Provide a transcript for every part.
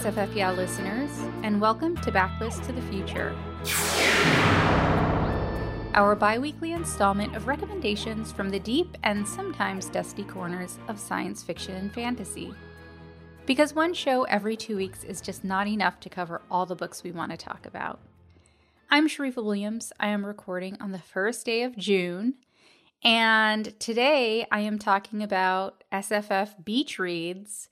SFF Yeah listeners, and welcome to Backlist to the Future, our bi weekly installment of recommendations from the deep and sometimes dusty corners of science fiction and fantasy. Because one show every two weeks is just not enough to cover all the books we want to talk about. I'm Sharifah Williams. I am recording on the first day of June, and today I am talking about SFF Beach Reads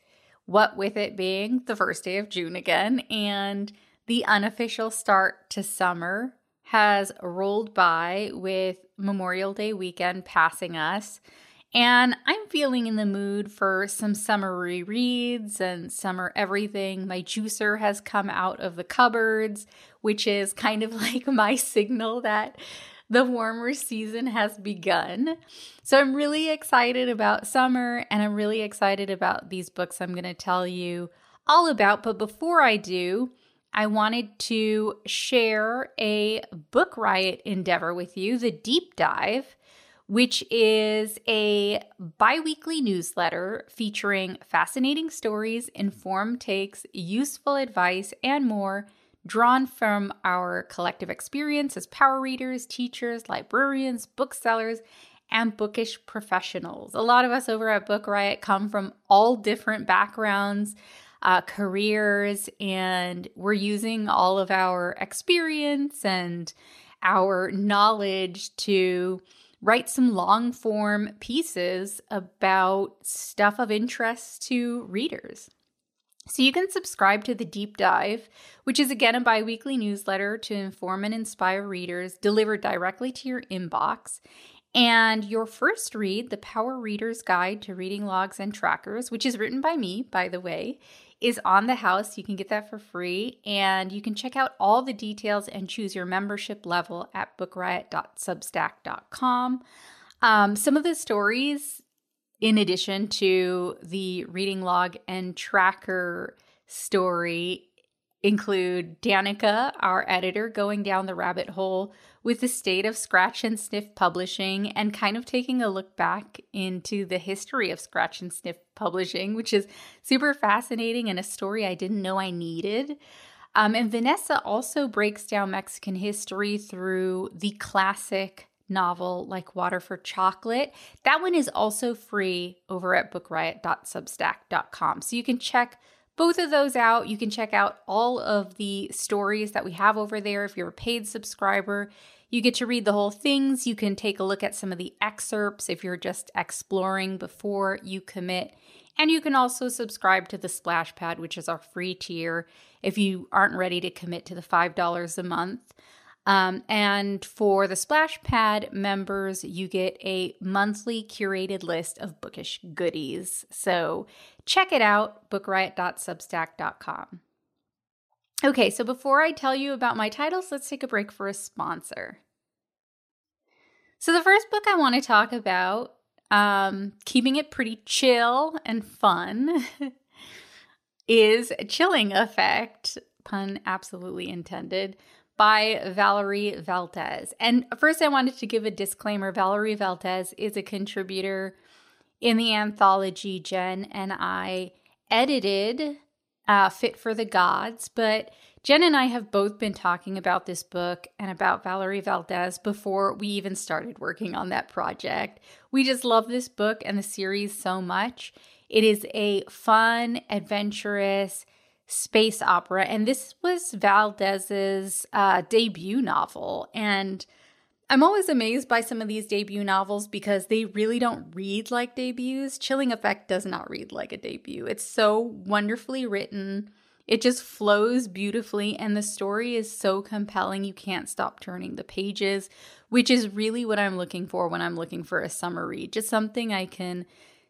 what with it being the first day of June again and the unofficial start to summer has rolled by with Memorial Day weekend passing us. And I'm feeling in the mood for some summer rereads and summer everything. My juicer has come out of the cupboards, which is kind of like my signal that the warmer season has begun. So I'm really excited about summer and I'm really excited about these books I'm going to tell you all about. But before I do, I wanted to share a book riot endeavor with you, the Deep Dive, which is a bi weekly newsletter featuring fascinating stories, informed takes, useful advice, and more drawn from our collective experience as power readers, teachers, librarians, booksellers, and bookish professionals. A lot of us over at Book Riot come from all different backgrounds, uh, careers, and we're using all of our experience and our knowledge to write some long form pieces about stuff of interest to readers. So you can subscribe to the Deep Dive, which is again a bi weekly newsletter to inform and inspire readers delivered directly to your inbox. And your first read, The Power Reader's Guide to Reading Logs and Trackers, which is written by me, by the way, is on the house. You can get that for free. And you can check out all the details and choose your membership level at bookriot.substack.com. Um, some of the stories in addition to the reading log and tracker story include Danica, our editor, going down the rabbit hole with the state of Scratch and Sniff publishing and kind of taking a look back into the history of Scratch and Sniff publishing, which is super fascinating and a story I didn't know I needed. Um, and Vanessa also breaks down Mexican history through the classic novel like Water for Chocolate. That one is also free over at bookriot.substack.com. So you can check both of those out. You can check out all of the stories that we have over there. If you're a paid subscriber, you get to read the whole things. You can take a look at some of the excerpts if you're just exploring before you commit. And you can also subscribe to the Splash Pad, which is our free tier if you aren't ready to commit to the $5 a month. Um, and for the Splash Pad members, you get a monthly curated list of bookish goodies. So check it out, bookriot.substack.com. Okay, so before I tell you about my titles, let's take a break for a sponsor. So, the first book I want to talk about, um, keeping it pretty chill and fun, is Chilling Effect, pun absolutely intended, by Valerie Valdes. And first, I wanted to give a disclaimer Valerie Valdes is a contributor in the anthology Jen and I edited uh, Fit for the Gods, but Jen and I have both been talking about this book and about Valerie Valdes before we even started working on that project. We just love this book and the series so much. It is a fun, adventurous, space opera. And this was Valdes's uh, debut novel. And I'm always amazed by some of these debut novels because they really don't read like debuts. Chilling Effect does not read like a debut. It's so wonderfully written. It just flows beautifully, and the story is so compelling you can't stop turning the pages, which is really what I'm looking for when I'm looking for a summer read. Just something I can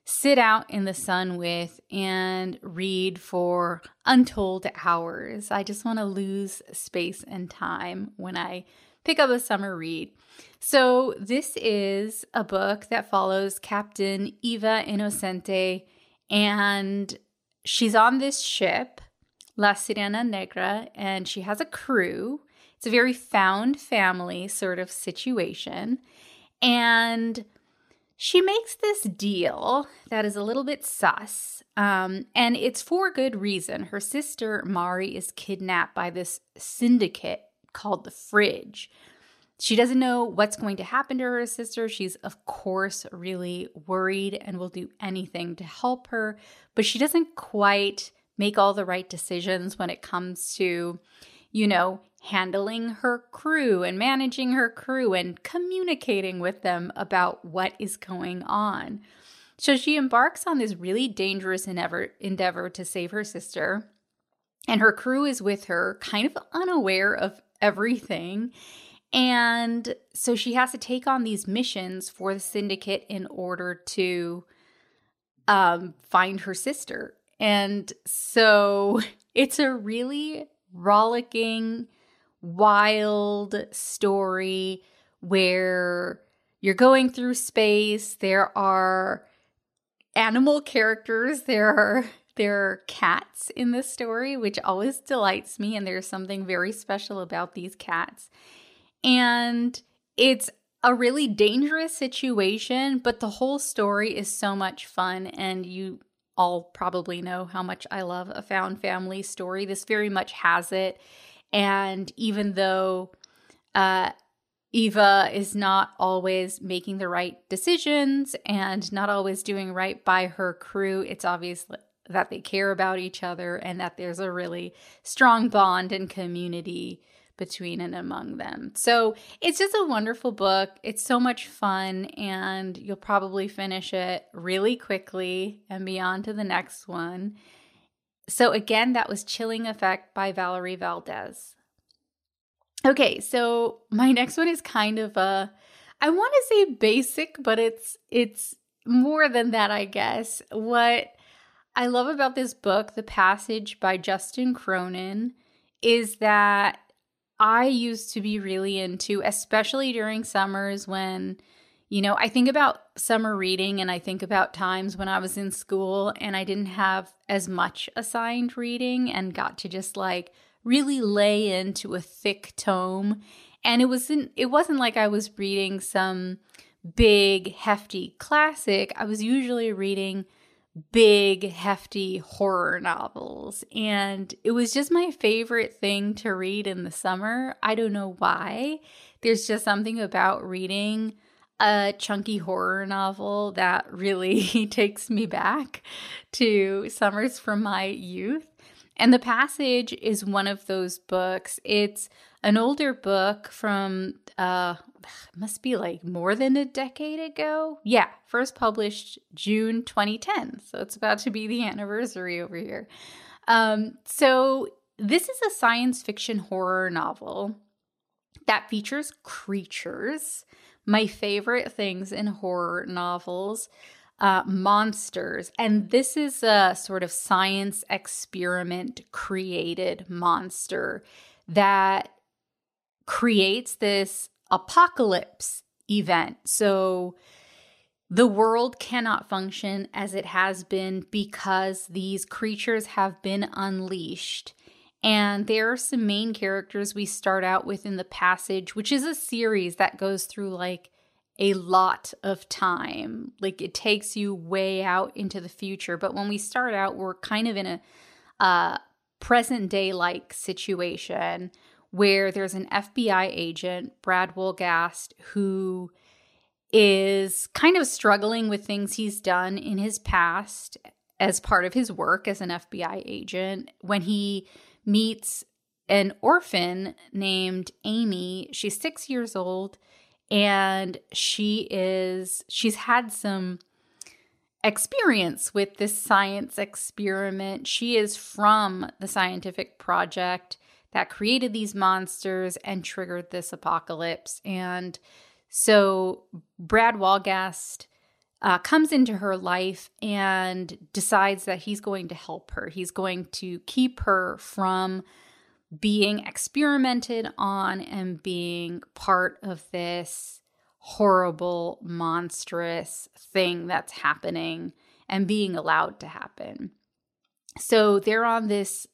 sit out in the sun with and read for untold hours. I just want to lose space and time when I pick up a summer read. So, this is a book that follows Captain Eva Inocente, and she's on this ship, La Sirena Negra, and she has a crew. It's a very found family sort of situation. And she makes this deal that is a little bit sus, um, and it's for good reason. Her sister Mari is kidnapped by this syndicate called the Fridge. She doesn't know what's going to happen to her sister. She's, of course, really worried and will do anything to help her, but she doesn't quite make all the right decisions when it comes to, you know, handling her crew and managing her crew and communicating with them about what is going on. So she embarks on this really dangerous endeavor, endeavor to save her sister. And her crew is with her, kind of unaware of everything. And so she has to take on these missions for the syndicate in order to um, find her sister. And so it's a really rollicking, wild story where you're going through space. There are animal characters. There are there are cats in this story, which always delights me, and there's something very special about these cats. And it's a really dangerous situation, but the whole story is so much fun, and you all probably know how much I love a found family story. This very much has it. And even though uh, Eva is not always making the right decisions and not always doing right by her crew, it's obvious that they care about each other and that there's a really strong bond and community between and among them. So it's just a wonderful book. It's so much fun, and you'll probably finish it really quickly and be on to the next one. So, again, that was Chilling Effect by Valerie Valdes. Okay, so my next one is kind of a I want to say basic, but it's it's more than that, I guess. What I love about this book, The Passage by Justin Cronin, is that I used to be really into, especially during summers when you know, I think about summer reading and I think about times when I was in school and I didn't have as much assigned reading and got to just like really lay into a thick tome. And it wasn't it wasn't like I was reading some big hefty classic. I was usually reading big hefty horror novels and it was just my favorite thing to read in the summer. I don't know why. There's just something about reading a chunky horror novel that really takes me back to summers from my youth. And The Passage is one of those books. It's an older book from uh must be like more than a decade ago. Yeah, first published June 2010. So it's about to be the anniversary over here. Um so this is a science fiction horror novel that features creatures my favorite things in horror novels uh, monsters. And this is a sort of science experiment created monster that creates this apocalypse event. So the world cannot function as it has been because these creatures have been unleashed. And there are some main characters we start out with in the passage, which is a series that goes through like a lot of time. Like it takes you way out into the future. But when we start out, we're kind of in a uh, present day like situation where there's an FBI agent, Brad Wolgast, who is kind of struggling with things he's done in his past as part of his work as an FBI agent. When he meets an orphan named Amy. She's six years old and she is, she's had some experience with this science experiment. She is from the scientific project that created these monsters and triggered this apocalypse. And so Brad Wolgast uh, comes into her life and decides that he's going to help her. He's going to keep her from being experimented on and being part of this horrible, monstrous thing that's happening and being allowed to happen. So they're on this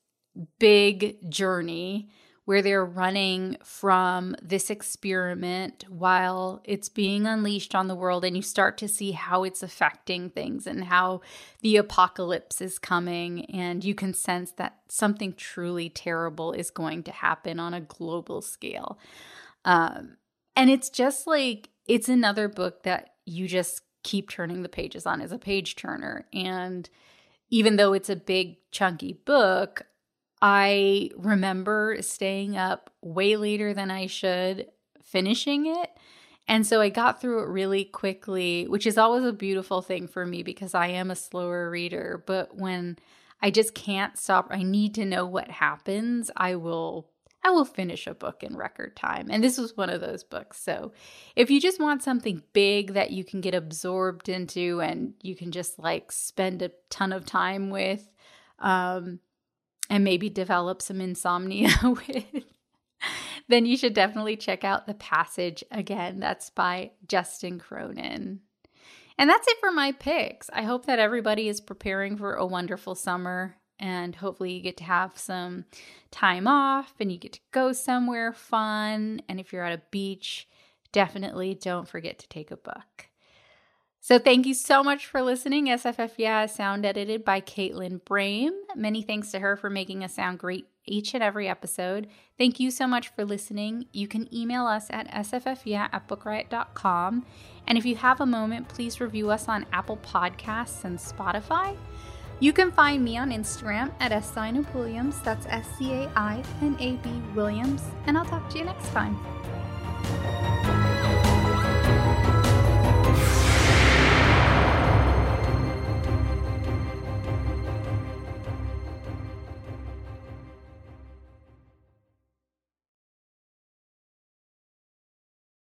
big journey where they're running from this experiment while it's being unleashed on the world, and you start to see how it's affecting things and how the apocalypse is coming. And you can sense that something truly terrible is going to happen on a global scale. Um, and it's just like, it's another book that you just keep turning the pages on as a page turner. And even though it's a big, chunky book, I remember staying up way later than I should, finishing it. And so I got through it really quickly, which is always a beautiful thing for me because I am a slower reader. But when I just can't stop, I need to know what happens, I will I will finish a book in record time. And this was one of those books. So if you just want something big that you can get absorbed into and you can just like spend a ton of time with, um, and maybe develop some insomnia with, then you should definitely check out The Passage again. That's by Justin Cronin. And that's it for my picks. I hope that everybody is preparing for a wonderful summer and hopefully you get to have some time off and you get to go somewhere fun. And if you're at a beach, definitely don't forget to take a book. So thank you so much for listening. SFF Yeah is sound edited by Caitlin Brame. Many thanks to her for making us sound great each and every episode. Thank you so much for listening. You can email us at sffyeah at bookriot.com. And if you have a moment, please review us on Apple Podcasts and Spotify. You can find me on Instagram at S. Williams. That's S C A I N A B Williams. And I'll talk to you next time.